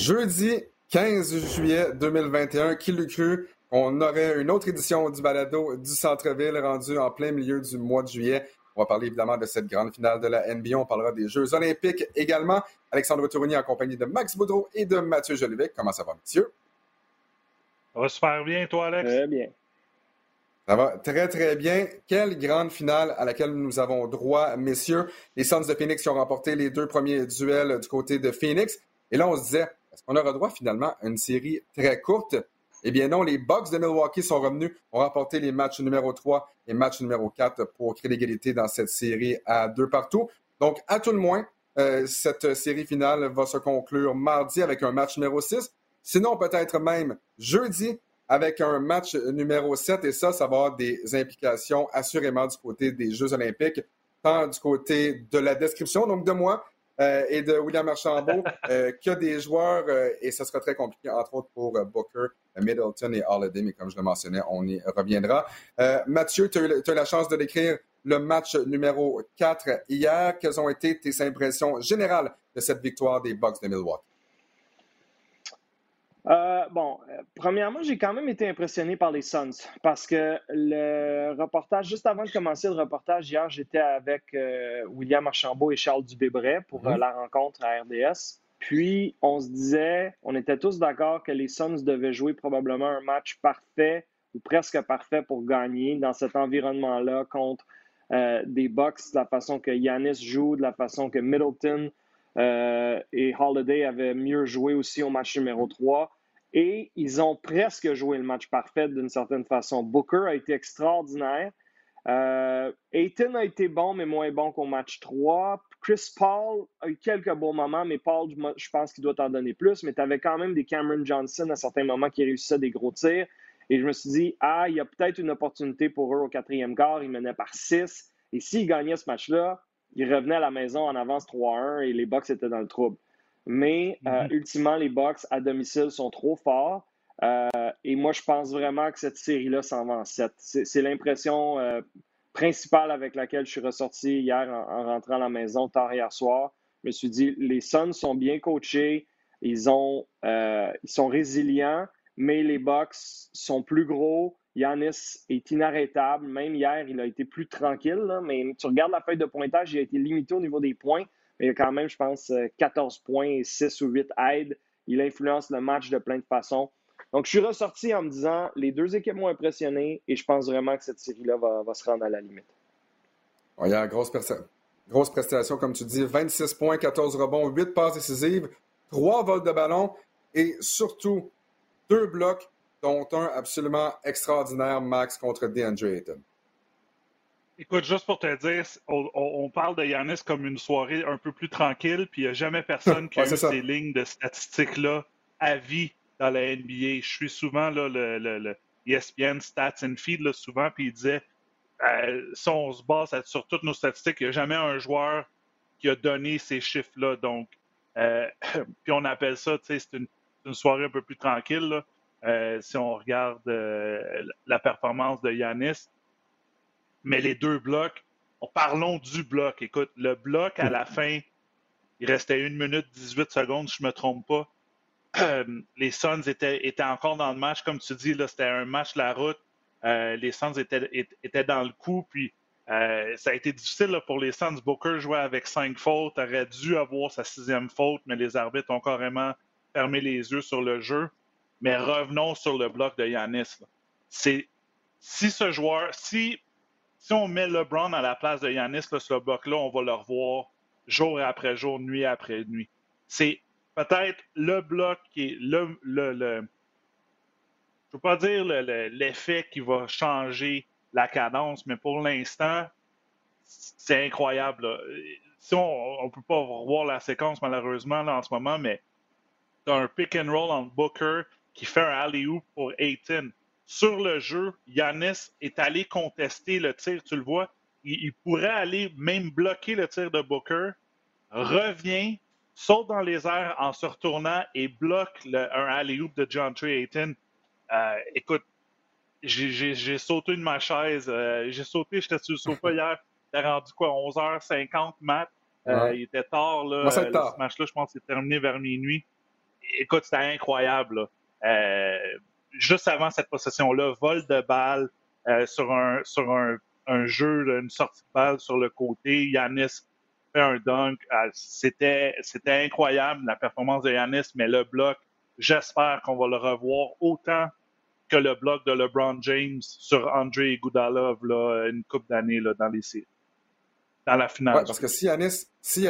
Jeudi 15 juillet 2021, qui l'eût cru? On aurait une autre édition du balado du Centre-Ville rendu en plein milieu du mois de juillet. On va parler évidemment de cette grande finale de la NBA. On parlera des Jeux olympiques également. Alexandre Tourigny en compagnie de Max Boudreau et de Mathieu Jolivet. Comment ça va, monsieur? Ça va super bien, toi, Alex? Très bien. Ça va très, très bien. Quelle grande finale à laquelle nous avons droit, messieurs. Les Suns de Phoenix qui ont remporté les deux premiers duels du côté de Phoenix. Et là, on se disait, est-ce qu'on aura droit finalement à une série très courte? Eh bien non, les Bucks de Milwaukee sont revenus, ont remporté les matchs numéro 3 et match numéro 4 pour créer l'égalité dans cette série à deux partout. Donc, à tout le moins, euh, cette série finale va se conclure mardi avec un match numéro 6. Sinon, peut-être même jeudi avec un match numéro 7. Et ça, ça va avoir des implications assurément du côté des Jeux olympiques, tant du côté de la description, donc de moi, euh, et de William Archambault euh, que des joueurs, euh, et ce sera très compliqué, entre autres pour Booker, Middleton et Holiday, mais comme je le mentionnais, on y reviendra. Mathieu, tu as, eu la chance de décrire le match numéro 4 hier. Quelles ont été tes impressions générales de cette victoire des Bucks de Milwaukee? Euh, bon, euh, premièrement, j'ai quand même été impressionné par les Suns parce que le reportage, juste avant de commencer le reportage, hier, j'étais avec euh, William Archambault et Charles Dubébret pour mhm. la rencontre à RDS. Puis, on se disait, on était tous d'accord que les Suns devaient jouer probablement un match parfait ou presque parfait pour gagner dans cet environnement-là contre des Bucks, de la façon que Yanis joue, de la façon que Middleton euh, et Holiday avait mieux joué aussi au match numéro 3. Et ils ont presque joué le match parfait d'une certaine façon. Booker a été extraordinaire. Euh, Aiton a été bon, mais moins bon qu'au match 3. Chris Paul a eu quelques bons moments, mais Paul, je pense qu'il doit t'en donner plus. Mais tu avais quand même des Cameron Johnson à certains moments qui réussissaient des gros tirs. Et je me suis dit, ah, il y a peut-être une opportunité pour eux au quatrième quart. Ils menaient par 6. Et s'ils gagnaient ce match-là, ils revenaient à la maison en avance 3-1 et les Bucks étaient dans le trouble. Mais euh, mhm. ultimement, les Bucks à domicile sont trop forts. Euh, et moi, je pense vraiment que cette série-là s'en va en 7. C'est l'impression euh, principale avec laquelle je suis ressorti hier en, rentrant à la maison tard hier soir. Je me suis dit, les Suns sont bien coachés, ils, ont, ils sont résilients, mais les Bucks sont plus gros, Yanis est inarrêtable. Même hier, il a été plus tranquille, mais tu regardes la feuille de pointage, il a été limité au niveau des points, mais quand même, je pense, 14 euh, points, 6 ou 8 aides. Il influence le match de plein de façons. Donc, je suis ressorti en me disant, les deux équipes m'ont impressionné et je pense vraiment que cette série-là va, se rendre à la limite. il y a une grosse, grosse prestation, comme tu dis, 26 points, 14 rebonds, 8 passes décisives, 3 vols de ballon et surtout deux blocs dont un absolument extraordinaire, Max, contre DeAndre Ayton. Écoute, juste pour te dire, on, parle de Yanis comme une soirée un peu plus tranquille, puis il n'y a jamais personne qui a eu ces lignes de statistiques-là à vie dans la NBA. Je suis souvent là, le, le, ESPN Stats and Feed, souvent, puis il disait euh, si on se base sur toutes nos statistiques, il n'y a jamais un joueur qui a donné ces chiffres-là. Donc, euh, puis on appelle ça, tu sais, c'est une, une, soirée un peu plus tranquille. Là. Euh, si on regarde la performance de Yanis. Mais les deux blocs, parlons du bloc. Écoute, le bloc à la fin, il restait 1 minute 18 secondes, si je ne me trompe pas. les Suns étaient, étaient, encore dans le match. Comme tu dis, c'était un match la route. Euh, les Suns étaient, étaient, dans le coup. Puis ça a été difficile pour les Suns. Booker jouait avec cinq fautes, aurait dû avoir sa sixième faute, mais les arbitres ont carrément fermé les yeux sur le jeu. Mais revenons sur le bloc de Yanis. C'est si ce joueur, si, si on met LeBron à la place de Yanis, ce bloc-là, on va le revoir jour après jour, nuit après nuit. C'est peut-être le bloc qui est le, le, je ne veux pas dire l'effet qui va changer la cadence, mais pour l'instant, c'est incroyable. Si on ne peut pas revoir la séquence malheureusement là, en ce moment, mais tu un pick and roll entre Booker qui fait un alley-oop pour Ayton. Sur le jeu, Yanis est allé contester le tir, tu le vois. Il, pourrait aller même bloquer le tir de Booker, revient, saute dans les airs en se retournant et bloque un alley-oop de John Trey Ayton. Euh, écoute, j'ai sauté de ma chaise. Euh, j'ai sauté, j'étais sur le sofa hier. T'as rendu quoi, 11h50, Matt? Euh, il était tard, là. ce match-là, je pense, c'est terminé vers minuit écoute, c'était incroyable. Euh, juste avant cette possession-là, vol de balle sur, un, sur un, un, jeu, une sortie de balle sur le côté. Yanis fait un dunk. c'était, c'était incroyable, la performance de Yanis, mais le bloc, j'espère qu'on va le revoir autant que le bloc de LeBron James sur André Goudalov là, une coupe d'années dans les dans la finale. parce que si Yanis, si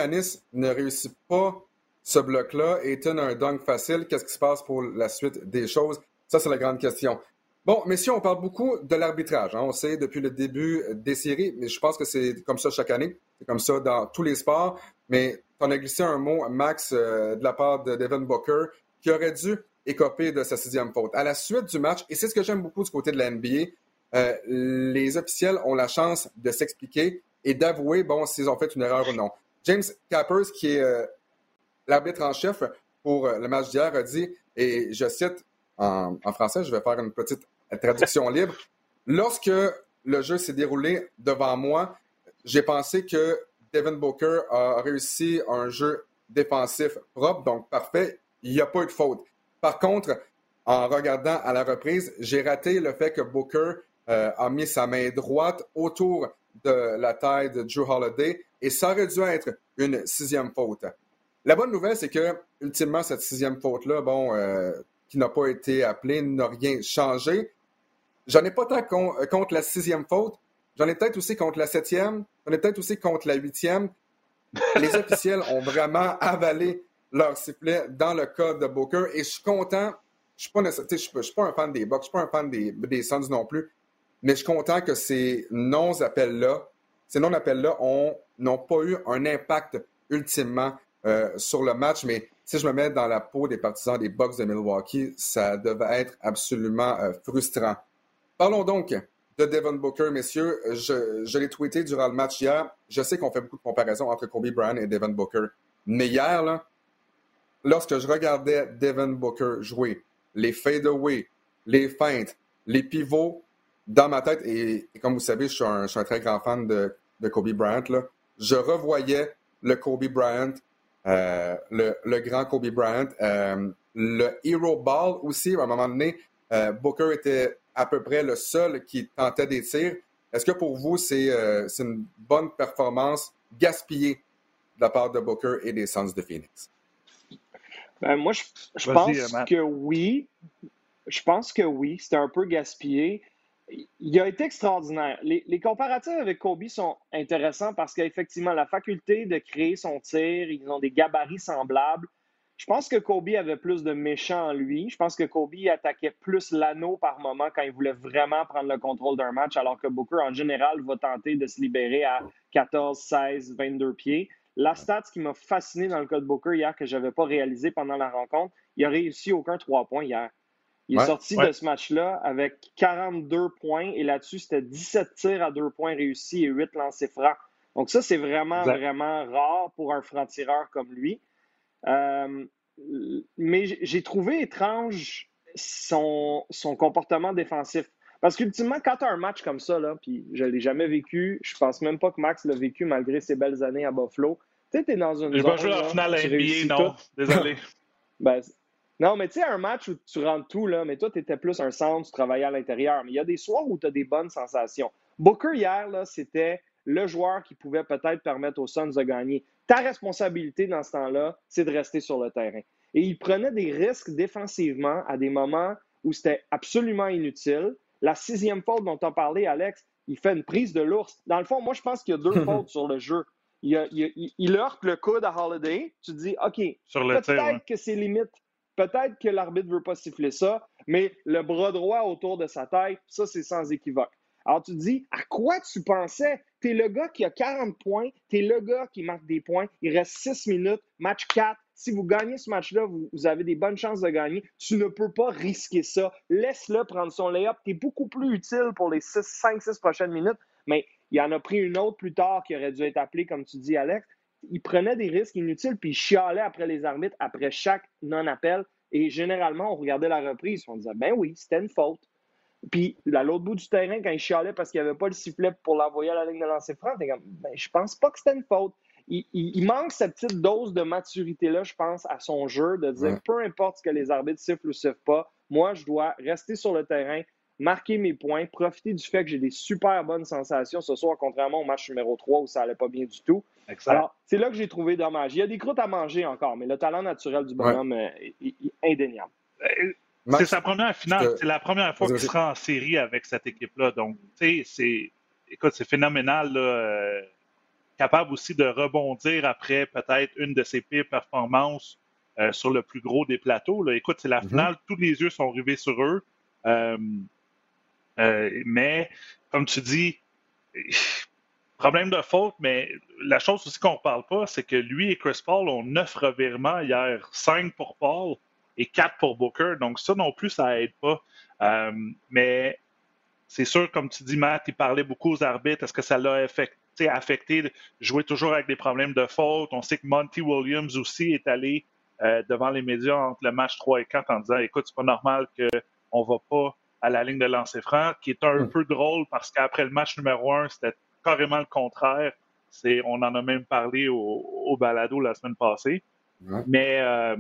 ne réussit pas ce bloc-là et tient un dunk facile, qu'est-ce qui se passe pour la suite des choses? Ça, c'est la grande question. Bon, messieurs, on parle beaucoup de l'arbitrage. Hein. On sait depuis le début des séries, mais je pense que c'est comme ça chaque année. C'est comme ça dans tous les sports. Mais tu en as glissé un mot, Max, euh, de la part de Devin Booker, qui aurait dû écoper de sa sixième faute. À la suite du match, et c'est ce que j'aime beaucoup du côté de la NBA, euh, les officiels ont la chance de s'expliquer et d'avouer, bon, s'ils ont fait une erreur ou non. James Cappers, qui est euh, l'arbitre en chef pour le match d'hier, a dit, et je cite en, en, français, je vais faire une petite traduction libre, lorsque le jeu s'est déroulé devant moi, j'ai pensé que Devin Booker a réussi un jeu défensif propre, donc parfait. Il n'y a pas eu de faute. Par contre, en regardant à la reprise, j'ai raté le fait que Booker euh, a mis sa main droite autour de la taille de Drew Holiday et ça aurait dû être une sixième faute. La bonne nouvelle, c'est que, ultimement, cette sixième faute-là, bon, euh, qui n'a pas été appelée, n'a rien changé. J'en ai pas tant contre la sixième faute, J'en ai peut-être aussi contre la septième. J'en ai peut-être aussi contre la huitième. Les officiels ont vraiment avalé leur sifflet dans le cas de Booker et je suis content. Je ne suis, pas un fan des Bucks, je suis pas un fan des, des Suns non plus, mais je suis content que ces non-appels-là, ces non-appels-là n'ont pas eu un impact ultimement euh, sur le match. Mais si je me mets dans la peau des partisans des Bucks de Milwaukee, ça devait être absolument euh, frustrant. Parlons donc de Devon Booker, messieurs. Je, l'ai tweeté durant le match hier. Je sais qu'on fait beaucoup de comparaisons entre Kobe Bryant et Devon Booker. Mais hier, lorsque je regardais Devon Booker jouer, les fadeaways, les feintes, les pivots, dans ma tête, et, comme vous savez, je suis, un, très grand fan de, Kobe Bryant, je revoyais le Kobe Bryant, euh, le, grand Kobe Bryant, euh, le Hero Ball aussi, à un moment donné, euh, Booker était à peu près le seul qui tentait des tirs. Est-ce que pour vous, c'est euh, une bonne performance gaspillée de la part de Booker et des Suns de Phoenix? Ben, moi, je, pense que oui. Je pense que oui. C'était un peu gaspillé. Il a été extraordinaire. Les, comparatifs avec Kobe sont intéressants parce qu'effectivement, la faculté de créer son tir, ils ont des gabarits semblables. Je pense que Kobe avait plus de méchants en lui. Je pense que Kobe attaquait plus l'anneau par moment quand il voulait vraiment prendre le contrôle d'un match, alors que Booker, en général, va tenter de se libérer à 14, 16, 22 pieds. La stat qui m'a fasciné dans le cas de Booker hier, que je n'avais pas réalisé pendant la rencontre, il a réussi aucun 3 points hier. Il est sorti de ce match-là avec 42 points et là-dessus, c'était 17 tirs à 2 points réussis et 8 lancers francs. Donc ça, c'est vraiment, vraiment rare pour un franc-tireur comme lui. Euh, mais j'ai trouvé étrange son, son comportement défensif. Parce qu'ultimement, quand tu as un match comme ça, là, puis je ne l'ai jamais vécu, je pense même pas que Max l'a vécu malgré ses belles années à Buffalo. Tu sais, tu es dans une. Je vais jouer en finale à NBA, non. Désolé. ben, non, mais tu sais, un match où tu rentres tout, là, mais toi, tu étais plus un centre, tu travaillais à l'intérieur. Mais il y a des soirs où tu as des bonnes sensations. Booker, hier, là, c'était le joueur qui pouvait peut-être permettre aux Suns de gagner. Ta responsabilité dans ce temps-là, c'est de rester sur le terrain. Et il prenait des risques défensivement à des moments où c'était absolument inutile. La sixième faute dont tu as parlé, Alex, il fait une prise de l'ours. Dans le fond, moi, je pense qu'il y a deux fautes sur le jeu. Il, heurte le coude à Holiday. Tu dis, OK, peut-être que c'est limite. Peut-être que l'arbitre ne veut pas siffler ça, mais le bras droit autour de sa tête, ça, c'est sans équivoque. Alors, tu te dis, à quoi tu pensais? Tu es le gars qui a 40 points, tu es le gars qui marque des points, il reste 6 minutes, match 4. Si vous gagnez ce match-là, vous, avez des bonnes chances de gagner. Tu ne peux pas risquer ça. Laisse-le prendre son layup. Tu es beaucoup plus utile pour les 5-6 prochaines minutes, mais il en a pris une autre plus tard qui aurait dû être appelée, comme tu dis, Alex. Il prenait des risques inutiles, puis il chialait après les arbitres, après chaque non-appel. Et généralement, on regardait la reprise, on disait, ben oui, c'était une faute. Puis, à l'autre bout du terrain, quand il chialait parce qu'il n'y avait pas le sifflet pour l'envoyer à la ligne de lancer franc, ben, je pense pas que c'était une faute. il, manque cette petite dose de maturité-là, je pense, à son jeu, de dire peu importe ce que les arbitres sifflent ou sifflent pas, moi, je dois rester sur le terrain, marquer mes points, profiter du fait que j'ai des super bonnes sensations ce soir, contrairement au match numéro 3 où ça allait pas bien du tout. Alors, c'est là que j'ai trouvé dommage. Il y a des croûtes à manger encore, mais le talent naturel du bonhomme est, indéniable. Euh, c'est sa première finale. C'est la première fois qu'il sera en série avec cette équipe-là. Donc, tu sais, c'est. Écoute, c'est phénoménal. Euh, capable aussi de rebondir après peut-être une de ses pires performances euh, sur le plus gros des plateaux. Là. Écoute, c'est la mm-hmm. finale, tous les yeux sont rivés sur eux. Mais, comme tu dis, Problème de faute, mais la chose aussi qu'on ne parle pas, c'est que lui et Chris Paul ont neuf revirements hier, cinq pour Paul et quatre pour Booker. Donc ça non plus, ça aide pas. Euh, mais c'est sûr, comme tu dis, Matt, il parlait beaucoup aux arbitres. Est-ce que ça l'a affecté, affecté jouer toujours avec des problèmes de faute? On sait que Monty Williams aussi est allé euh, devant les médias entre le match 3 et 4 en disant écoute, c'est pas normal qu'on ne va pas à la ligne de lancer franc, qui est un hmm. peu drôle parce qu'après le match numéro 1, c'était carrément le contraire. C'est, on en a même parlé au, balado la semaine passée. Mais euh,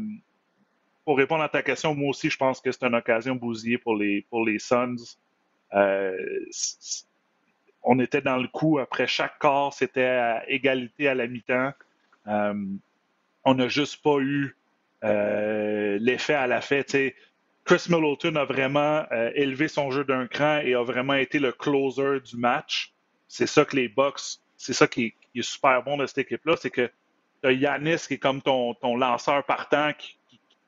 pour répondre à ta question, moi aussi, je pense que c'est une occasion bousillée pour les, pour les Suns. Euh, on était dans le coup après chaque quart, c'était à égalité à la mi-temps. Euh, on n'a juste pas eu l'effet à la fête. Chris Middleton a vraiment élevé son jeu d'un cran et a vraiment été le closer du match c'est ça que les Bucks, c'est ça qui est, super bon de cette équipe-là, c'est que tu as Yanis qui est comme ton, ton lanceur partant qui,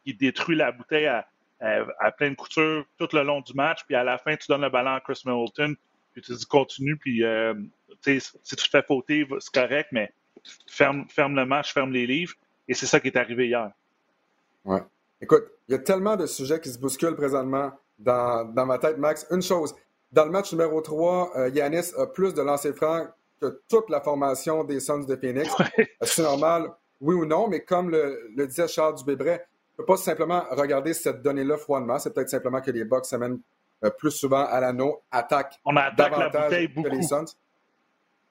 qui, détruit la bouteille à, à, pleine couture tout le long du match, puis à la fin, tu donnes le ballon à Chris Middleton, puis tu dis continue, puis euh, si tu te fais fauter, c'est correct, mais ferme, ferme le match, ferme les livres, et c'est ça qui est arrivé hier. Ouais. Écoute, il y a tellement de sujets qui se bousculent présentement dans, dans ma tête, Max. Une chose, dans le match numéro 3, euh, Yanis a plus de lancers francs que toute la formation des Suns de Phoenix. C'est normal, oui ou non, mais comme le, disait Charles Dubébret, on ne peut pas simplement regarder cette donnée-là froidement. C'est peut-être simplement que les Bucks s'amènent euh, plus souvent à l'anneau, attaquent On attaque la bouteille beaucoup. que les Suns.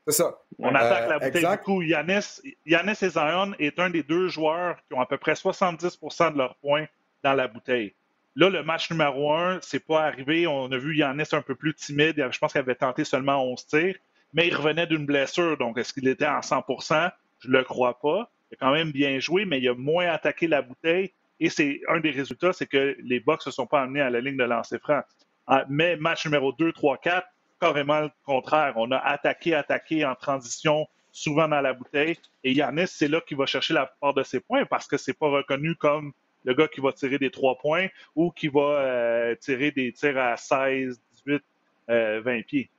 C'est ça. On attaque la euh, bouteille beaucoup. Yanis, Yanis et Zion est un des deux joueurs qui ont à peu près 70% de leurs points dans la bouteille. Là, le match numéro un, c'est pas arrivé. On a vu Yannis un peu plus timide. Je pense qu'il avait tenté seulement 11 tirs, mais il revenait d'une blessure. Donc, est-ce qu'il était à 100% Je le crois pas. Il a quand même bien joué, mais il a moins attaqué la bouteille. Et c'est un des résultats, c'est que les Bucks ne se sont pas amenés à la ligne de lancer franc. Ah, mais match numéro 2, 3, 4, carrément le contraire. On a attaqué, attaqué en transition, souvent dans la bouteille. Et Yannis, c'est là qu'il va chercher la part de ses points parce que c'est pas reconnu comme le gars qui va tirer des trois points ou qui va euh, tirer des tirs à 16, 18, 20 pieds.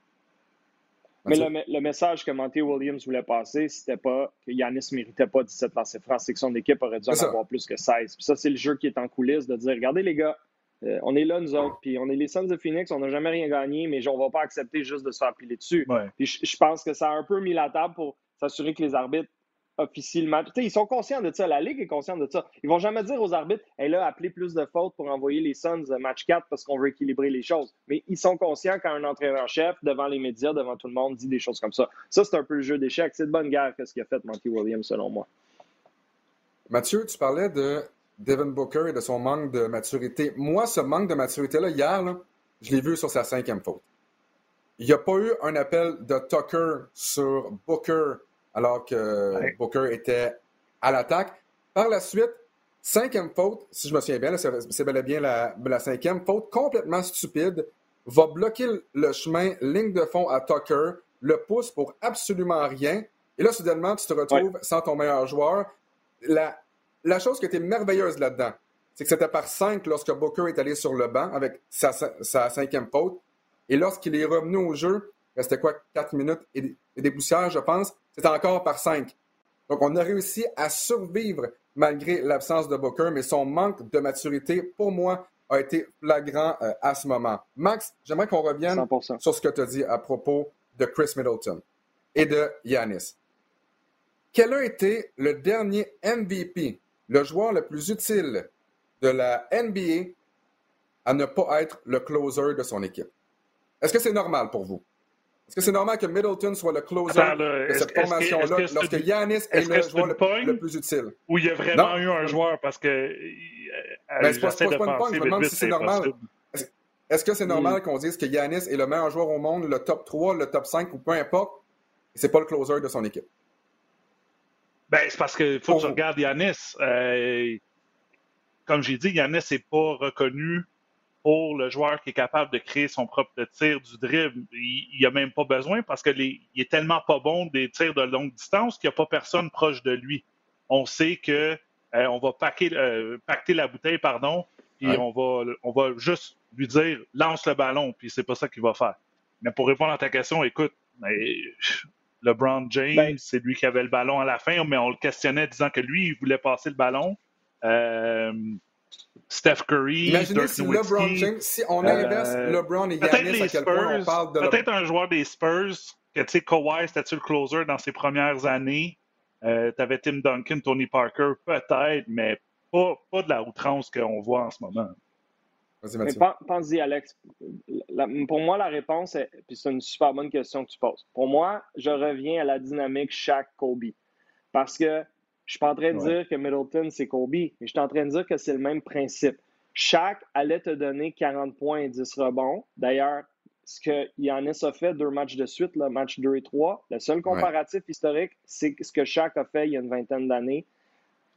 Mais le, message que Monty Williams voulait passer, c'était pas que Yanis ne méritait pas 17 lancers francs, c'est que son équipe aurait dû en avoir plus que 16. Puis ça, c'est le jeu qui est en coulisses de dire regardez les gars, euh, on est là nous autres, puis on est les Suns de Phoenix, on n'a jamais rien gagné, mais on va pas accepter juste de se faire piler dessus. Puis je pense que ça a un peu mis la table pour s'assurer que les arbitres officiellement. ils sont conscients de ça. La Ligue est consciente de ça. Ils vont jamais dire aux arbitres Elle a appelé plus de fautes pour envoyer les Suns match 4 parce qu'on veut équilibrer les choses. Mais ils sont conscients quand un entraîneur-chef, devant les médias, devant tout le monde, dit des choses comme ça. Ça, c'est un peu le jeu d'échecs. C'est de bonne guerre qu'est-ce qu'il a fait Monty Williams, selon moi. Mathieu, tu parlais de Devin Booker et de son manque de maturité. Moi, ce manque de maturité-là, hier, je l'ai vu sur sa cinquième faute. Il n'y a pas eu un appel de Tucker sur Booker alors que Booker était à l'attaque. Par la suite, cinquième faute, si je me souviens bien, c'est bel et bien la, cinquième faute, complètement stupide, va bloquer le chemin, ligne de fond à Tucker, le pousse pour absolument rien. Et là, soudainement, tu te retrouves sans ton meilleur joueur. La, la chose qui était merveilleuse là-dedans, c'est que c'était par cinq lorsque Booker est allé sur le banc avec sa, sa cinquième faute. Et lorsqu'il est revenu au jeu, restait quoi, quatre minutes et des poussières, je pense, c'est encore par cinq. Donc, on a réussi à survivre malgré l'absence de Booker, mais son manque de maturité, pour moi, a été flagrant euh, à ce moment. Max, j'aimerais qu'on revienne sur ce que tu as dit à propos de Chris Middleton et de Yanis. Quel a été le dernier MVP, le joueur le plus utile de la NBA à ne pas être le closer de son équipe? Est-ce que c'est normal pour vous? Est-ce que c'est normal que Middleton soit le closer de cette formation-là lorsque Yanis est, le joueur le, plus utile? Ou il y a vraiment eu un joueur? Parce que. Euh, ben, c'est pas, pas, une pointe, je me demande si c'est normal. Est-ce que c'est normal mm. qu'on dise que Yanis est le meilleur joueur au monde, le top 3, le top 5 ou peu importe, et c'est pas le closer de son équipe? Ben, c'est parce qu'il faut que tu regardes Yanis. Euh, comme j'ai dit, Yanis n'est pas reconnu pour le joueur qui est capable de créer son propre tir du dribble. Il n'y a même pas besoin parce qu'il est tellement pas bon des tirs de longue distance qu'il n'y a pas personne proche de lui. On sait que euh, on va paquer, euh, pacter la bouteille, pardon, et on, va, on va juste lui dire lance le ballon, puis c'est pas ça qu'il va faire. Mais pour répondre à ta question, écoute, LeBron James, ben c'est lui qui avait le ballon à la fin, mais on le questionnait disant que lui, il voulait passer le ballon. Euh, Steph Curry. Imaginez si LeBron James, si on inverse euh, LeBron et Giannis, à quel point on parle de. Peut-être un joueur des Spurs, que tu sais, Kawhi, c'était-tu le closer dans ses premières années? Euh, tu avais Tim Duncan, Tony Parker, peut-être, mais pas, pas de la outrance qu'on voit en ce moment. Pense-y, Alex. pour moi, la réponse, est, puis c'est une super bonne question que tu poses. Pour moi, je reviens à la dynamique chaque Kobe. Parce que je suis pas en train de dire que Middleton, c'est Kobe, mais je suis en train de dire que c'est le même principe. Chaque allait te donner 40 points et 10 rebonds. D'ailleurs, ce que Yannis a fait deux matchs de suite, le match 2 et 3, le seul comparatif historique, c'est ce que Shaq a fait il y a une vingtaine d'années.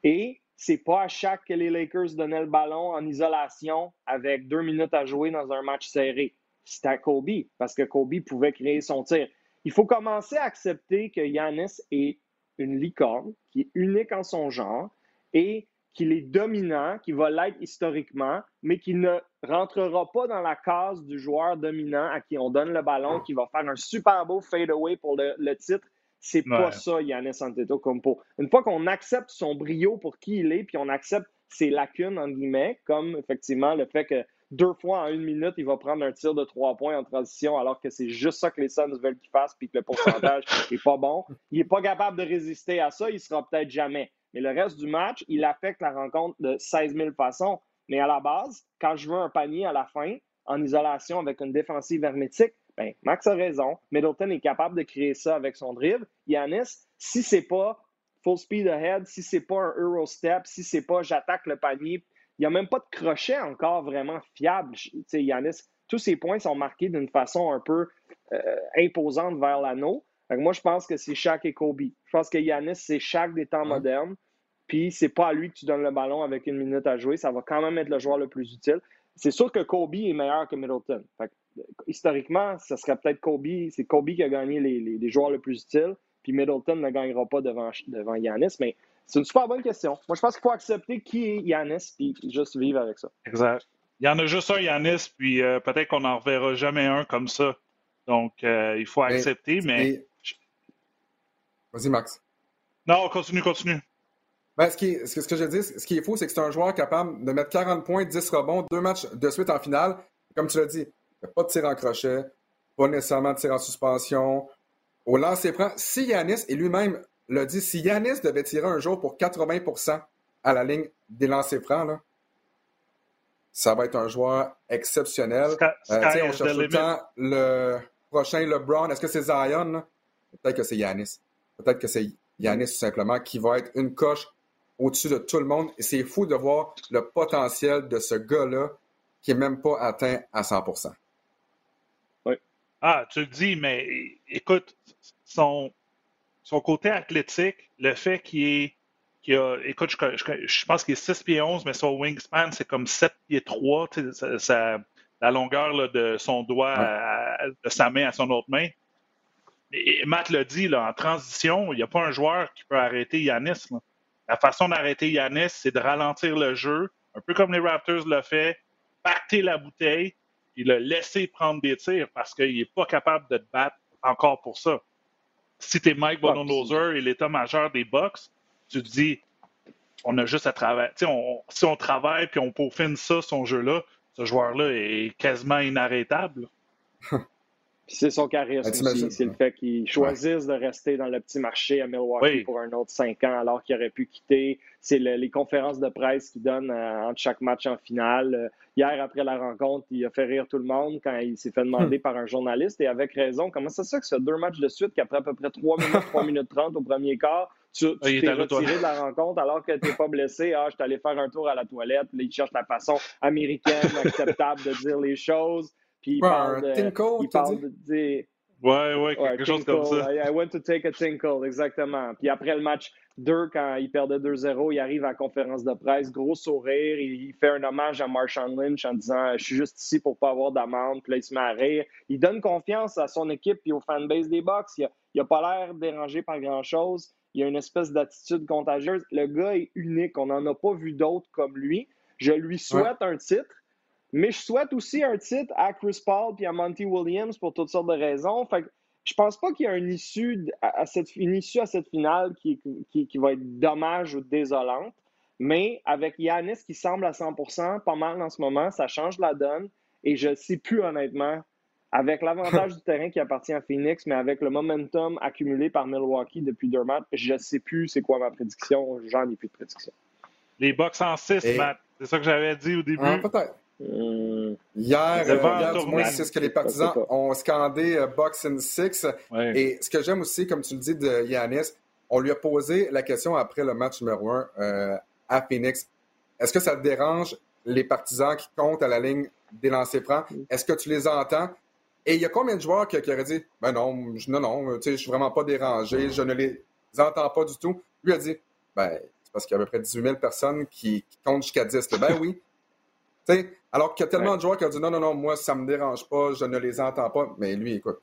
Et c'est pas à Shaq que les Lakers donnaient le ballon en isolation avec deux minutes à jouer dans un match serré. C'était à Kobe, parce que Kobe pouvait créer son tir. Il faut commencer à accepter que Yannis est une licorne qui est unique en son genre et qu'il est dominant, qui va l'être historiquement, mais qui ne rentrera pas dans la case du joueur dominant à qui on donne le ballon, qui va faire un super beau fadeaway pour le, titre. C'est pas ça, Yannis Antetokounmpo. Une fois qu'on accepte son brio pour qui il est, puis on accepte ses lacunes, en guillemets, comme effectivement le fait que deux fois en une minute, il va prendre un tir de trois points en transition, alors que c'est juste ça que les Suns veulent qu'il fasse, puis que le pourcentage n'est pas bon. Il n'est pas capable de résister à ça, il sera peut-être jamais. Mais le reste du match, il affecte la rencontre de 16 000 façons. Mais à la base, quand je veux un panier à la fin, en isolation avec une défensive hermétique, ben, Max a raison. Middleton est capable de créer ça avec son dribble. Yanis, si c'est pas full speed ahead, si c'est pas un Euro step, si c'est pas j'attaque le panier il n'y a même pas de crochet encore vraiment fiable. Yanis, tous ses points sont marqués d'une façon un peu euh, imposante vers l'anneau. Moi, je pense que c'est Shaq et Kobe. Je pense que Yanis, c'est Shaq des temps modernes. Puis, c'est pas à lui que tu donnes le ballon avec une minute à jouer. Ça va quand même être le joueur le plus utile. C'est sûr que Kobe est meilleur que Middleton. Historiquement, ça serait peut-être Kobe. C'est Kobe qui a gagné les, les, joueurs les plus utiles. Puis Middleton ne gagnera pas devant, devant Yanis. Mais c'est une super bonne question. Moi, je pense qu'il faut accepter qui est Yanis puis juste vivre avec ça. Exact. Il y en a juste un Yanis, puis euh, peut-être qu'on n'en reverra jamais un comme ça. Donc, euh, il faut accepter, mais. Vas-y, Max. Non, continue, continue. Ben, ce, qui ce, que je dis, ce qui est fou, c'est que c'est un joueur capable de mettre 40 points, 10 rebonds, deux matchs de suite en finale. Comme tu l'as dit, il n'y a pas de tir en crochet, pas nécessairement de tir en suspension. Au lancer franc, si Yanis est lui-même l'a dit, si Yanis devait tirer un jour pour 80 à la ligne des lancers francs, là, ça va être un joueur exceptionnel. Euh, on cherche tout le temps le prochain LeBron. Est-ce que c'est Zion? Peut-être que c'est Yanis. Peut-être que c'est Yanis tout simplement qui va être une coche au-dessus de tout le monde. Et c'est fou de voir le potentiel de ce gars-là qui n'est même pas atteint à 100 Oui. Ah, tu le dis, mais écoute, son, son côté athlétique, le fait qu'il est qu'il a, écoute, je, pense qu'il est 6 pieds 11, mais son wingspan, c'est comme 7 pieds 3, la longueur de son doigt, de sa main à son autre main. Et Matt l'a dit, là, en transition, il n'y a pas un joueur qui peut arrêter Yanis. La façon d'arrêter Yanis, c'est de ralentir le jeu, un peu comme les Raptors le fait, pacter la bouteille, et le laisser prendre des tirs parce qu'il n'est pas capable de te battre encore pour ça si tu es Mike Budenholzer et l'état-major des Bucks, tu te dis, on a juste à travailler. si on travaille puis on peaufine ça, son jeu-là, ce joueur-là est quasiment inarrêtable. c'est son charisme ben, aussi. C'est le fait qu'il choisisse de rester dans le petit marché à Milwaukee pour un autre cinq ans alors qu'il aurait pu quitter. C'est les conférences de presse qu'il donne euh, entre chaque match en finale. Euh, hier, après la rencontre, il a fait rire tout le monde quand il s'est fait demander hmm. par un journaliste et avec raison comment ça se fait que ça deux matchs de suite qu'après à peu près 3 minutes, 3 minutes 30 au premier quart, tu t'es retiré de la rencontre alors que tu n'es pas blessé? Ah, je suis allé faire un tour à la toilette. Là, il cherche la façon américaine, acceptable de dire les choses. Puis il parle, de, il parle de dire. Ouais, ouais, quelque chose comme ça. I, went to take a tinkle, exactement. Puis après le match 2, quand il perdait 2-0, il arrive à la conférence de presse, gros sourire, il, fait un hommage à Marshawn Lynch en disant Je suis juste ici pour pas avoir d'amende. Puis là, il se met à rire. Il donne confiance à son équipe et aux fanbase des Bucks. Il n'a pas l'air dérangé par grand-chose. Il a une espèce d'attitude contagieuse. Le gars est unique. On n'en a pas vu d'autres comme lui. Je lui souhaite un titre. Mais je souhaite aussi un titre à Chris Paul et à Monty Williams pour toutes sortes de raisons. Fait que je pense pas qu'il y a une issue à, cette, issue à cette finale qui, qui, va être dommage ou désolante. Mais avec Yanis qui semble à 100% pas mal en ce moment, ça change la donne. Et je ne sais plus honnêtement, avec l'avantage du terrain qui appartient à Phoenix, mais avec le momentum accumulé par Milwaukee depuis deux matchs, je ne sais plus c'est quoi ma prédiction. J'en ai plus de prédiction. Les Bucks en 6, Matt. C'est ça que j'avais dit au début. Ah, peut-être. Euh, hier, euh, c'est ce que les partisans ont scandé euh, Box Six. Et ce que j'aime aussi, comme tu le dis, de Yanis, on lui a posé la question après le match numéro 1 à Phoenix. Est-ce que ça te dérange les partisans qui comptent à la ligne des lancers francs? Est-ce que tu les entends? Et il y a combien de joueurs qui, auraient dit Ben non, je, non, non, je suis vraiment pas dérangé, je ne les entends pas du tout. Lui a dit Ben, c'est parce qu'il y a à peu près 18 000 personnes qui, comptent jusqu'à 10. Ben oui. Alors qu'il y a tellement de joueurs qui ont dit non, non, non, moi, ça ne me dérange pas, je ne les entends pas. Mais lui, écoute,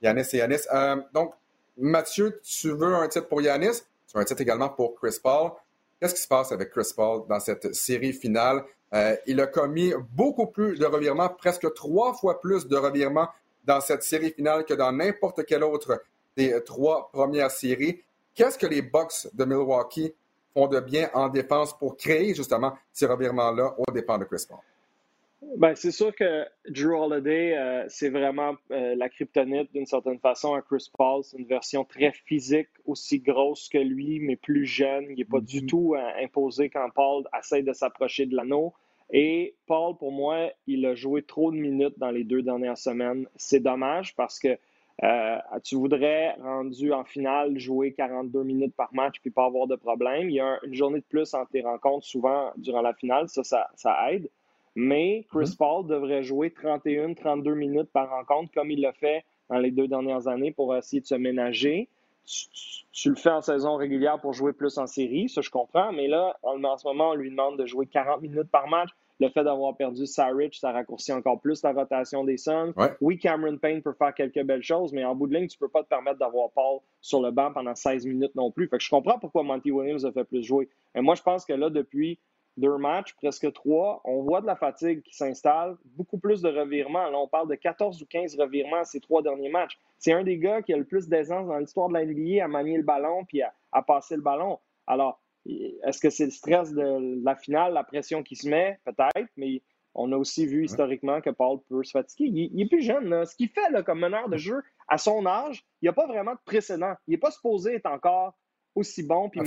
Yanis et Yanis. Euh, donc, Mathieu, tu veux un titre pour Yanis, tu veux un titre également pour Chris Paul. Qu'est-ce qui se passe avec Chris Paul dans cette série finale? Euh, il a commis beaucoup plus de revirements, presque trois fois plus de revirements dans cette série finale que dans n'importe quelle autre des trois premières séries. Qu'est-ce que les Bucks de Milwaukee font de bien en défense pour créer justement ces revirements-là au dépend de Chris Paul? Ben, c'est sûr que Drew Holiday, euh, c'est vraiment euh, la kryptonite d'une certaine façon à Chris Paul. C'est une version très physique, aussi grosse que lui, mais plus jeune. Il n'est pas du mm-hmm. tout euh, imposé quand Paul essaie de s'approcher de l'anneau. Et Paul, pour moi, il a joué trop de minutes dans les deux dernières semaines. C'est dommage parce que tu voudrais, rendu en finale, jouer 42 minutes par match puis pas avoir de problème. Il y a une journée de plus entre tes rencontres souvent durant la finale, ça, ça, aide. Mais Chris mm-hmm. Paul devrait jouer 31, 32 minutes par rencontre comme il l'a fait dans les deux dernières années pour essayer de se ménager. Tu, le fais en saison régulière pour jouer plus en série, ça je comprends, mais là, en, ce moment, on lui demande de jouer 40 minutes par match. Le fait d'avoir perdu Sarich, ça raccourcit encore plus la rotation des Suns. Oui, Cameron Payne peut faire quelques belles choses, mais en bout de ligne, tu ne peux pas te permettre d'avoir Paul sur le banc pendant 16 minutes non plus. Fait que je comprends pourquoi Monty Williams a fait plus jouer. Mais moi, je pense que là, depuis deux matchs, presque trois, on voit de la fatigue qui s'installe, beaucoup plus de revirements. Là, on parle de 14 ou 15 revirements ces trois derniers matchs. C'est un des gars qui a le plus d'aisance dans l'histoire de la NBA à manier le ballon puis à, passer le ballon. Alors, est-ce que c'est le stress de la finale, la pression qui se met? Peut-être, mais on a aussi vu historiquement que Paul peut se fatiguer. Il, est plus jeune. Ce qu'il fait là, comme meneur de jeu, à son âge, il n'y a pas vraiment de précédent. Il n'est pas supposé être encore aussi bon puis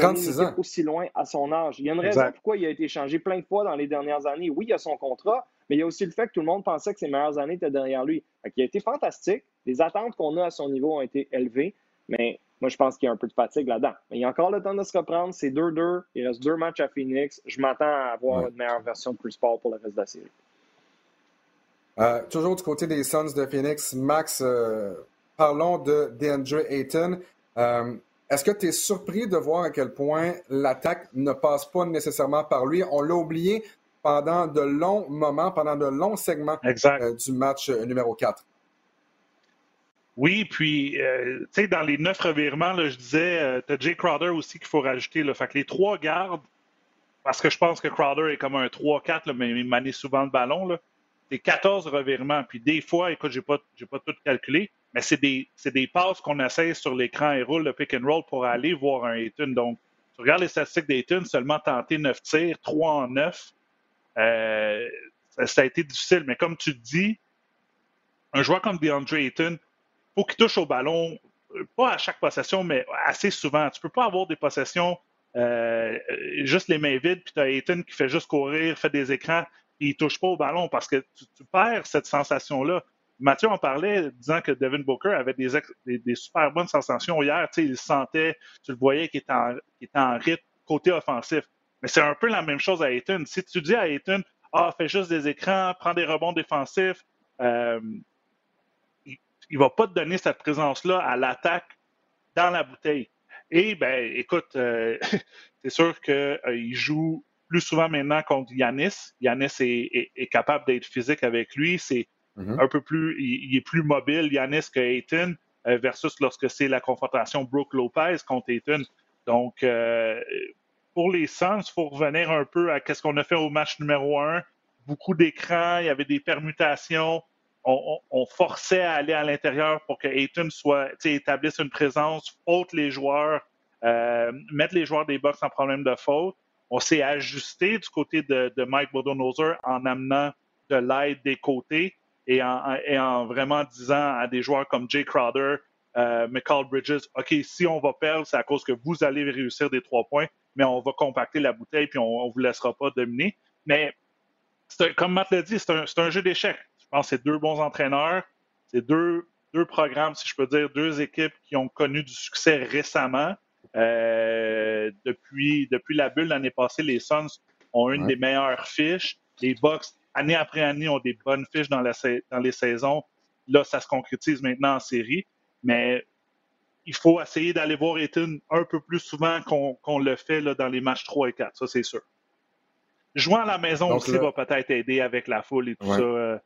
aussi loin à son âge. Il y a une raison pourquoi il a été changé plein de fois dans les dernières années. Oui, il y a son contrat, mais il y a aussi le fait que tout le monde pensait que ses meilleures années étaient derrière lui. il a été fantastique. Les attentes qu'on a à son niveau ont été élevées, mais moi, je pense qu'il y a un peu de fatigue là-dedans. Mais il y a encore le temps de se reprendre. C'est 2-2. Il reste deux matchs à Phoenix. Je m'attends à avoir une meilleure version de Chris Paul pour le reste de la série. Euh, toujours du côté des Suns de Phoenix, Max, euh, parlons de DeAndre Ayton. Euh, est-ce que tu es surpris de voir à quel point l'attaque ne passe pas nécessairement par lui? On l'a oublié pendant de longs moments, pendant de longs segments euh, du match euh, numéro 4. Oui, puis, euh, tu sais, dans les neuf revirements, je disais, tu as Jay Crowder aussi qu'il faut rajouter. Là. Fait que les trois gardes, parce que je pense que Crowder est comme un 3-4, mais il manie souvent le ballon, c'est 14 revirements. Puis des fois, écoute, je n'ai pas, pas tout calculé, mais c'est des, des passes qu'on essaie sur l'écran et roule le pick and roll pour aller voir un Ayton. Donc, tu regardes les statistiques d'Ayton, seulement tenté 9 tirs, 3 en 9. Euh, ça, a été difficile, mais comme tu dis, un joueur comme DeAndre Ayton faut qu'il touche au ballon, pas à chaque possession, mais assez souvent. Tu peux pas avoir des possessions juste les mains vides, puis tu as Ayton qui fait juste courir, fait des écrans, et il touche pas au ballon parce que tu perds cette sensation-là. Mathieu en parlait, disant que Devin Booker avait des, super bonnes sensations hier. Il sentait, tu le voyais qu'il était, en, était en rythme côté offensif. Mais c'est un peu la même chose à Ayton. Si tu dis à Ayton, ah, fais juste des écrans, prends des rebonds défensifs, euh, il ne va pas te donner cette présence-là à l'attaque dans la bouteille. Et, ben, écoute, euh, c'est sûr qu'il euh, joue plus souvent maintenant contre Yanis. Yanis est, est capable d'être physique avec lui. C'est Mm-hmm. un peu plus, il, est plus mobile, Yanis, que Ayton, euh, versus lorsque c'est la confrontation Brooke Lopez contre Ayton. Donc, euh, pour les Suns, il faut revenir un peu à ce qu'on a fait au match numéro un. Beaucoup d'écrans, il y avait des permutations. On, forçait à aller à l'intérieur pour que Ayton soit, établisse une présence, ôte les joueurs, euh, mettre les joueurs des box en problème de faute. On s'est ajusté du côté de, Mike Bodonozer en amenant de l'aide des côtés et en, vraiment disant à des joueurs comme Jay Crowder, euh, McCall Bridges, OK, si on va perdre, c'est à cause que vous allez réussir des trois points, mais on va compacter la bouteille puis on ne vous laissera pas dominer. Mais comme Matt l'a dit, c'est un, jeu d'échecs. Je pense que c'est deux bons entraîneurs, c'est deux, deux programmes, si je peux dire, deux équipes qui ont connu du succès récemment. Euh, depuis, depuis la bulle l'année passée, les Suns ont une des meilleures fiches. Les Bucks année après année, ont des bonnes fiches dans, les saisons. Là, ça se concrétise maintenant en série. Mais il faut essayer d'aller voir Eton un peu plus souvent qu'on le fait là, dans les matchs 3 et 4, ça c'est sûr. Jouer à la maison aussi va peut-être aider avec la foule et tout ça. Euh,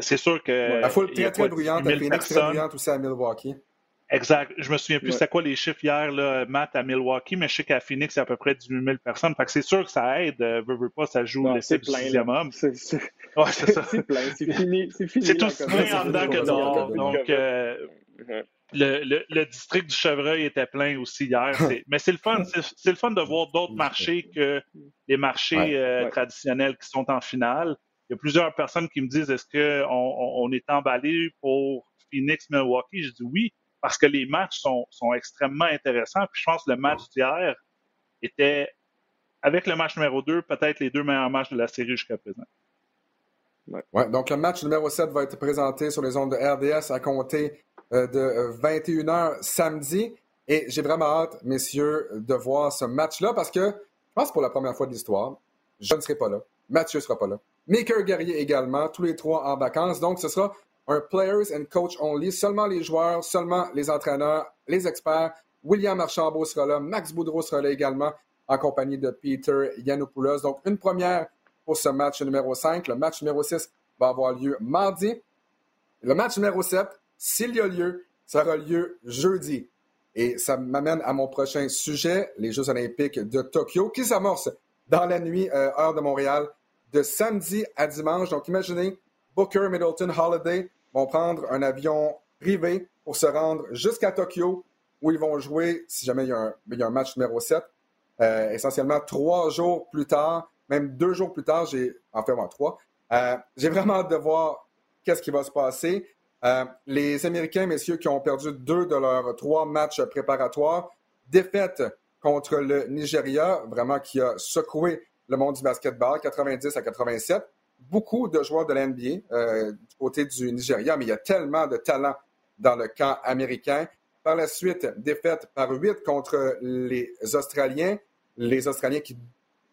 c'est sûr que. La foule très, très bruyante à Phoenix, très bruyante aussi à Milwaukee. Exact. Je me souviens plus c'était quoi les chiffres hier, là, Matt, à Milwaukee, mais je sais qu'à Phoenix, c'est à peu près 18 000 personnes. Fait que c'est sûr que ça aide. Euh, veux, veux pas, ça joue l'essai du sixième homme. C'est ouais, c'est plein. C'est fini. C'est fini. C'est tout plein en dedans que dehors. Donc, euh, le, le, le, district du Chevreuil était plein aussi hier. Mais c'est le fun. C'est le fun de voir d'autres marchés que les marchés euh, traditionnels qui sont en finale. Il y a plusieurs personnes qui me disent est-ce qu'on on est emballé pour Phoenix, Milwaukee? Je dis oui parce que les matchs sont, extrêmement intéressants. Puis je pense que le match d'hier était, avec le match numéro 2, peut-être les deux meilleurs matchs de la série jusqu'à présent. Ouais. donc le match numéro 7 va être présenté sur les ondes de RDS à compter euh, de 21h samedi. Et j'ai vraiment hâte, messieurs, de voir ce match-là parce que je pense que pour la première fois de l'histoire, je ne serai pas là. Mathieu ne sera pas là. Maker Guerrier également, tous les trois en vacances. Donc, ce sera un players and coach only, seulement les joueurs, seulement les entraîneurs, les experts. William Archambault sera là, Max Boudreau sera là également, en compagnie de Peter Yanopoulos. Donc, une première pour ce match numéro 5. Le match numéro 6 va avoir lieu mardi. Le match numéro 7, s'il y a lieu, ça aura lieu jeudi. Et ça m'amène à mon prochain sujet, les Jeux olympiques de Tokyo, qui s'amorcent dans la nuit, euh, heure de Montréal, de samedi à dimanche. Donc, imaginez Booker, Middleton, Holiday vont prendre un avion privé pour se rendre jusqu'à Tokyo, où ils vont jouer, si jamais il y a un, match numéro 7, euh, essentiellement trois jours plus tard, même deux jours plus tard, j'ai, en fait, moi, trois, euh, j'ai vraiment hâte de voir qu'est-ce qui va se passer. Euh, les Américains, messieurs, qui ont perdu deux de leurs trois matchs préparatoires, défaite contre le Nigeria, vraiment qui a secoué le monde du basketball, 90 à 87 beaucoup de joueurs de l'NBA euh, du côté du Nigeria, mais il y a tellement de talent dans le camp américain. Par la suite, défaite par 8 contre les Australiens, les Australiens qui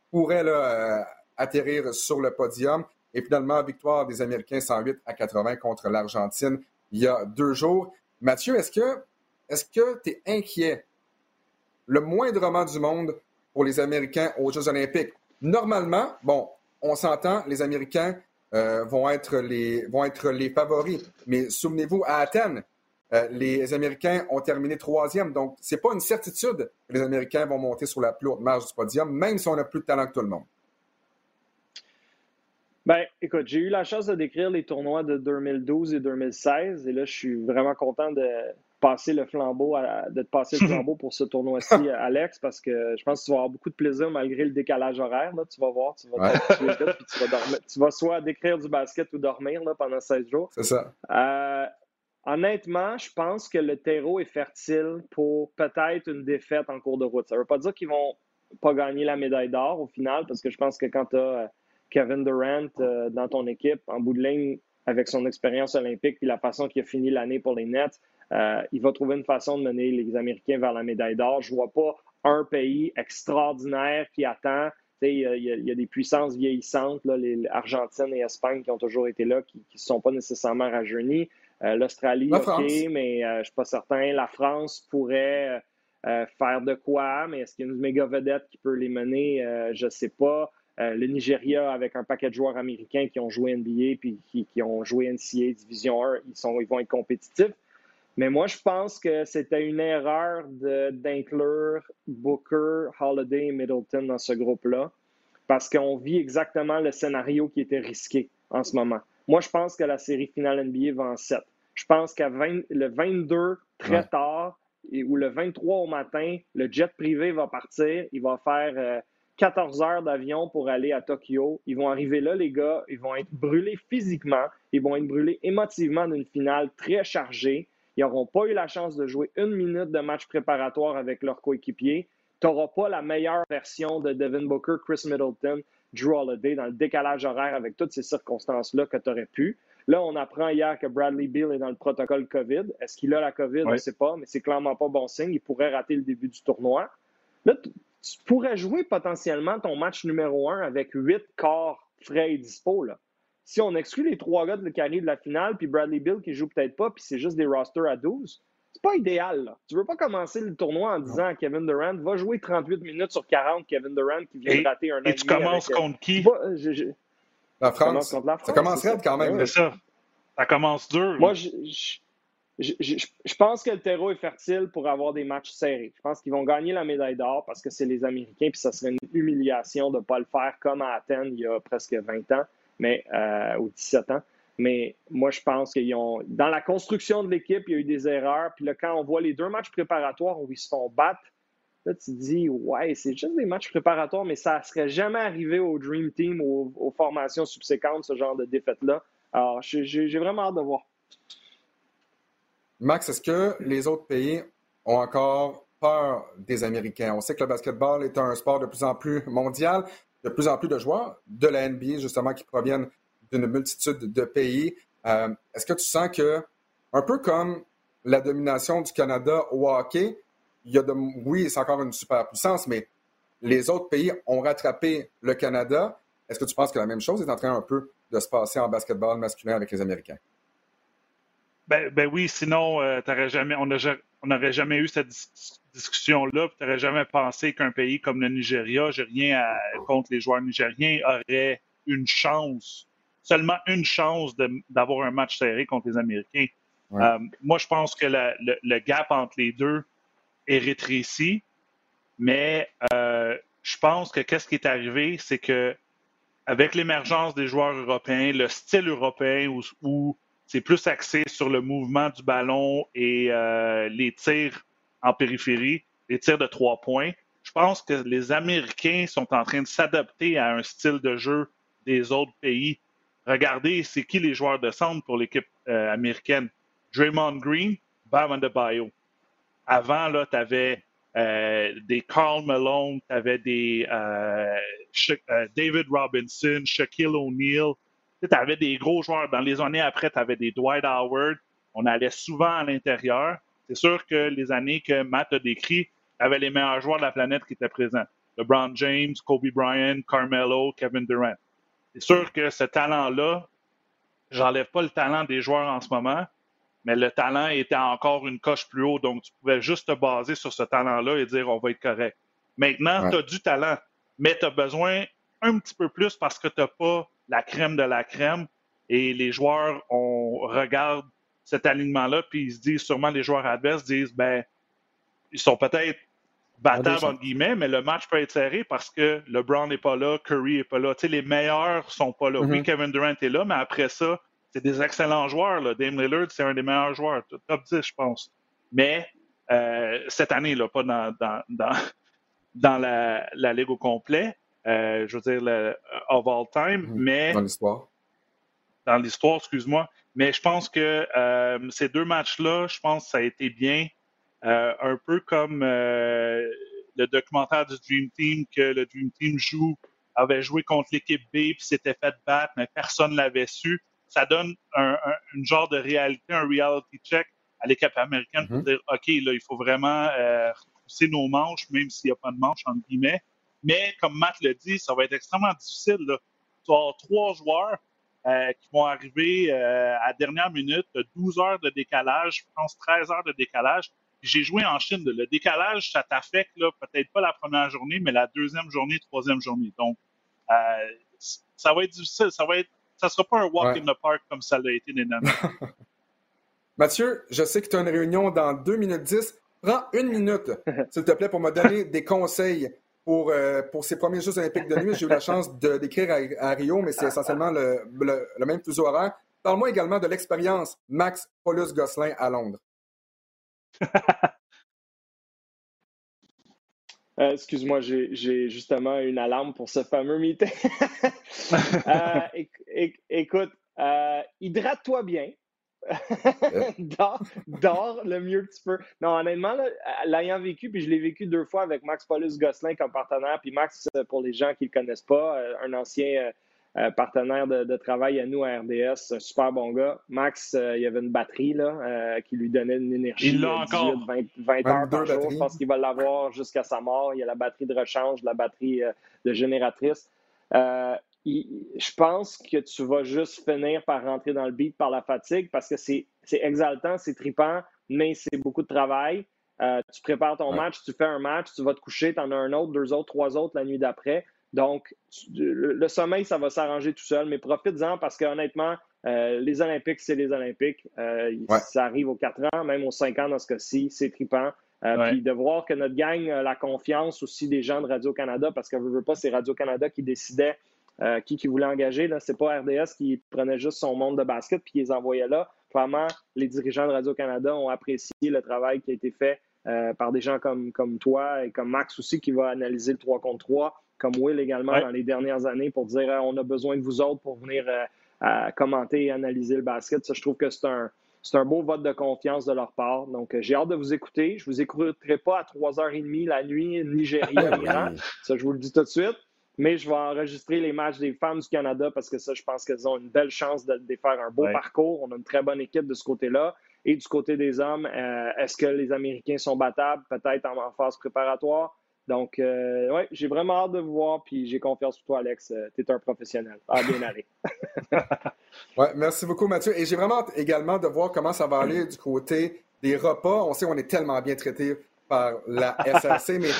pourraient euh, atterrir sur le podium. Et finalement, victoire des Américains 108 à 80 contre l'Argentine il y a deux jours. Mathieu, est-ce que est-ce que tu es inquiet le moindrement du monde pour les Américains aux Jeux olympiques? Normalement, bon, on s'entend, les Américains euh, vont, être les, favoris. Mais souvenez-vous, à Athènes, euh, les Américains ont terminé troisième. Donc, ce n'est pas une certitude que les Américains vont monter sur la plus haute marge du podium, même si on a plus de talent que tout le monde. Ben, écoute, j'ai eu la chance de décrire les tournois de 2012 et 2016, et là, je suis vraiment content de, passer le flambeau, de te passer le flambeau pour ce tournoi-ci, Alex, parce que je pense que tu vas avoir beaucoup de plaisir malgré le décalage horaire. Là, tu vas voir, tu vas, tu, vas dormir, tu vas soit décrire du basket ou dormir là, pendant 16 jours. C'est ça. Euh, honnêtement, je pense que le terreau est fertile pour peut-être une défaite en cours de route. Ça ne veut pas dire qu'ils vont pas gagner la médaille d'or au final, parce que je pense que quand tu as euh, Kevin Durant euh, dans ton équipe, en bout de ligne, avec son expérience olympique et la façon qu'il a fini l'année pour les Nets, euh, il va trouver une façon de mener les Américains vers la médaille d'or. Je ne vois pas un pays extraordinaire qui attend. Il y, a, des puissances vieillissantes, là, les Argentine et Espagne qui ont toujours été là, qui ne sont pas nécessairement rajeunies. L'Australie, OK, mais je ne suis pas certain. La France pourrait euh, faire de quoi, mais est-ce qu'il y a une méga vedette qui peut les mener? Euh, je ne sais pas. Euh, le Nigeria, avec un paquet de joueurs américains qui ont joué NBA puis qui, ont joué NCAA Division 1, ils, sont, ils vont être compétitifs. Mais moi, je pense que c'était une erreur d'inclure Booker, Holiday et Middleton dans ce groupe-là parce qu'on vit exactement le scénario qui était risqué en ce moment. Moi, je pense que la série finale NBA va en 7. Je pense qu'à le 22, très tard, et où le 23 au matin, le jet privé va partir. Il va faire 14 euh, heures d'avion pour aller à Tokyo. Ils vont arriver là, les gars. Ils vont être brûlés physiquement. Ils vont être brûlés émotivement d'une finale très chargée. Ils n'auront pas eu la chance de jouer une minute de match préparatoire avec leurs coéquipiers. Tu n'auras pas la meilleure version de Devin Booker, Chris Middleton, Drew Holiday dans le décalage horaire avec toutes ces circonstances-là que tu aurais pu. Là, on apprend hier que Bradley Beal est dans le protocole COVID. Est-ce qu'il a la COVID? On ne sait pas, mais c'est clairement pas bon signe. Il pourrait rater le début du tournoi. Là, tu pourrais jouer potentiellement ton match numéro un avec huit corps frais et dispo. Si on exclut les trois gars de carré de la finale, puis Bradley Bill qui joue peut-être pas, puis c'est juste des rosters à 12, c'est pas idéal. Là. Tu veux pas commencer le tournoi en disant à Kevin Durant, va jouer 38 minutes sur 40, Kevin Durant qui vient de rater un Et tu commences contre qui? La France. Ça commencerait quand même. C'est ça. Ça commence dur. Moi, je, je, pense que le terreau est fertile pour avoir des matchs serrés. Je pense qu'ils vont gagner la médaille d'or parce que c'est les Américains, puis ça serait une humiliation de ne pas le faire comme à Athènes il y a presque 20 ans, mais, euh, ou 17 ans. Mais moi, je pense qu'ils ont. Dans la construction de l'équipe, il y a eu des erreurs. Puis là, quand on voit les deux matchs préparatoires où ils se font battre, Là, tu te dis, ouais, c'est juste des matchs préparatoires, mais ça ne serait jamais arrivé au Dream Team ou aux, formations subséquentes, ce genre de défaite-là. Alors, j'ai vraiment hâte de voir. Max, est-ce que les autres pays ont encore peur des Américains? On sait que le basketball est un sport de plus en plus mondial, de plus en plus de joueurs de la NBA, justement, qui proviennent d'une multitude de pays. Euh, est-ce que tu sens que, un peu comme la domination du Canada au hockey, il y a de, oui, c'est encore une superpuissance, mais les autres pays ont rattrapé le Canada. Est-ce que tu penses que la même chose est en train un peu de se passer en basketball masculin avec les Américains? Ben, ben oui, sinon, euh, jamais, on n'aurait jamais eu cette discussion-là. Tu n'aurais jamais pensé qu'un pays comme le Nigeria, j'ai rien contre les joueurs nigériens, aurait une chance, seulement une chance d'avoir un match serré contre les Américains. Euh, moi, je pense que le, gap entre les deux est rétréci, mais euh, je pense que qu'est-ce qui est arrivé, c'est que avec l'émergence des joueurs européens, le style européen où, c'est plus axé sur le mouvement du ballon et euh, les tirs en périphérie, les tirs de trois points, je pense que les Américains sont en train de s'adapter à un style de jeu des autres pays. Regardez, c'est qui les joueurs de centre pour l'équipe euh, américaine? Draymond Green, Bam Adebayo. Avant, là, tu avais euh, des Carl Malone, tu avais des euh, David Robinson, Shaquille O'Neal. Tu avais des gros joueurs. Dans les années après, tu avais des Dwight Howard. On allait souvent à l'intérieur. C'est sûr que les années que Matt a décrit, tu avais les meilleurs joueurs de la planète qui étaient présents. LeBron James, Kobe Bryant, Carmelo, Kevin Durant. C'est sûr que ce talent-là, j'enlève pas le talent des joueurs en ce moment, mais le talent était encore une coche plus haut. Donc, tu pouvais juste te baser sur ce talent-là et dire on va être correct. Maintenant, tu as du talent, mais tu as besoin un petit peu plus parce que tu n'as pas la crème de la crème. Et les joueurs, on regarde cet alignement-là, puis ils se disent, sûrement les joueurs adverses disent, ben, ils sont peut-être battables, entre guillemets, mais le match peut être serré parce que LeBron n'est pas là, Curry n'est pas là. Tu sais, les meilleurs sont pas là. Oui, mm-hmm. Kevin Durant est là, mais après ça, c'est des excellents joueurs. Là. Dame Lillard, c'est un des meilleurs joueurs, top 10, je pense. Mais euh, cette année, là, pas dans, dans, dans, dans la, la, Ligue au complet, euh, je veux dire, le, of all time, mhm. mais. Dans l'histoire. Dans l'histoire, excuse-moi. Mais je pense que euh, ces deux matchs-là, je pense que ça a été bien. Euh, un peu comme euh, le documentaire du Dream Team, que le Dream Team joue, avait joué contre l'équipe B, puis s'était fait battre, mais personne ne l'avait su. Ça donne un, une genre de réalité, un reality check à l'équipe américaine pour mm-hmm. dire, OK, là, il faut vraiment euh, repousser nos manches, même s'il n'y a pas de manches, entre guillemets. Mais comme Matt le dit, ça va être extrêmement difficile. Là. Tu vas avoir trois joueurs euh, qui vont arriver euh, à dernière minute, 12 heures de décalage, je pense 13 heures de décalage. J'ai joué en Chine. Le décalage, ça t'affecte peut-être pas la première journée, mais la deuxième journée, troisième journée. Donc, euh, ça va être difficile. Ça va être, ça sera pas un walk in the park comme ça l'a été les Mathieu, je sais que tu as une réunion dans 2 minutes 10. Prends une minute, s'il te plaît, pour me donner des conseils pour, euh, pour ces premiers Jeux olympiques de nuit. J'ai eu la chance d'écrire à, Rio, mais c'est essentiellement le, le, même fuseau horaire. Parle-moi également de l'expérience Max Paulus Gosselin à Londres. Euh, excuse-moi, j'ai justement une alarme pour ce fameux meeting. Euh, écoute, hydrate-toi bien. dors, le mieux que tu peux. Non, honnêtement, l'ayant vécu, puis je l'ai vécu deux fois avec Max Paulus Gosselin comme partenaire, puis Max, euh, pour les gens qui ne le connaissent pas, euh, un ancien euh, partenaire de, travail à nous à RDS, un super bon gars. Max, il y avait une batterie là, qui lui donnait une énergie de 20, heures par jour. Je pense qu'il va l'avoir jusqu'à sa mort. Il y a la batterie de rechange, la batterie de génératrice je pense que tu vas juste finir par rentrer dans le beat par la fatigue parce que c'est exaltant, c'est tripant, mais c'est beaucoup de travail. Euh, tu prépares ton match, tu fais un match, tu vas te coucher, tu en as un autre, deux autres, trois autres la nuit d'après. Donc, le, sommeil, ça va s'arranger tout seul, mais profite-en parce que honnêtement, euh, les Olympiques, c'est les Olympiques. Euh, ça arrive aux quatre ans, même aux cinq ans dans ce cas-ci, c'est tripant. Puis de voir que notre gang a la confiance aussi des gens de Radio-Canada, parce que je veux pas, c'est Radio-Canada qui décidait euh, qui, qui voulait engager. Ce n'est pas RDS qui prenait juste son monde de basket puis qui les envoyait là. Vraiment, les dirigeants de Radio-Canada ont apprécié le travail qui a été fait euh, par des gens comme, comme toi et comme Max aussi qui va analyser le 3 contre 3, comme Will également dans les dernières années pour dire on a besoin de vous autres pour venir euh, commenter et analyser le basket. Ça, je trouve que c'est un, c'est un beau vote de confiance de leur part. Donc, j'ai hâte de vous écouter. Je ne vous écouterai pas à 3h30 la nuit, Nigeria, Ça, je vous le dis tout de suite mais je vais enregistrer les matchs des femmes du Canada parce que ça, je pense qu'elles ont une belle chance de, faire un beau parcours. On a une très bonne équipe de ce côté-là. Et du côté des hommes, euh, est-ce que les Américains sont battables? Peut-être en, phase préparatoire. Donc, euh, oui, j'ai vraiment hâte de vous voir, puis j'ai confiance en toi, Alex. Euh, tu es un professionnel. Ah, bien aller. ouais, merci beaucoup, Mathieu. Et j'ai vraiment hâte également de voir comment ça va aller du côté des repas. On sait qu'on est tellement bien traité par la SRC, mais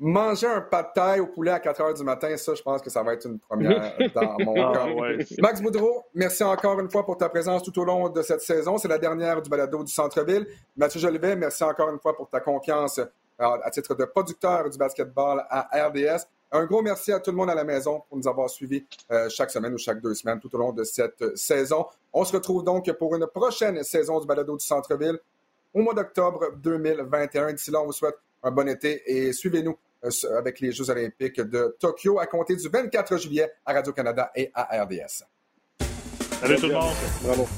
Manger un pas de taille au poulet à 4 heures du matin, ça, je pense que ça va être une première dans mon ah, cas. Max Boudreau, merci encore une fois pour ta présence tout au long de cette saison. C'est la dernière du balado du Centre-Ville. Mathieu Jolivet, merci encore une fois pour ta confiance euh, à titre de producteur du basketball à RDS. Un gros merci à tout le monde à la maison pour nous avoir suivis euh, chaque semaine ou chaque deux semaines tout au long de cette saison. On se retrouve donc pour une prochaine saison du balado du Centre-Ville au mois d'octobre 2021. D'ici là, on vous souhaite un bon été et suivez-nous euh, avec les Jeux olympiques de Tokyo à compter du 24 juillet à Radio-Canada et à RDS. Salut tout le monde. Bravo.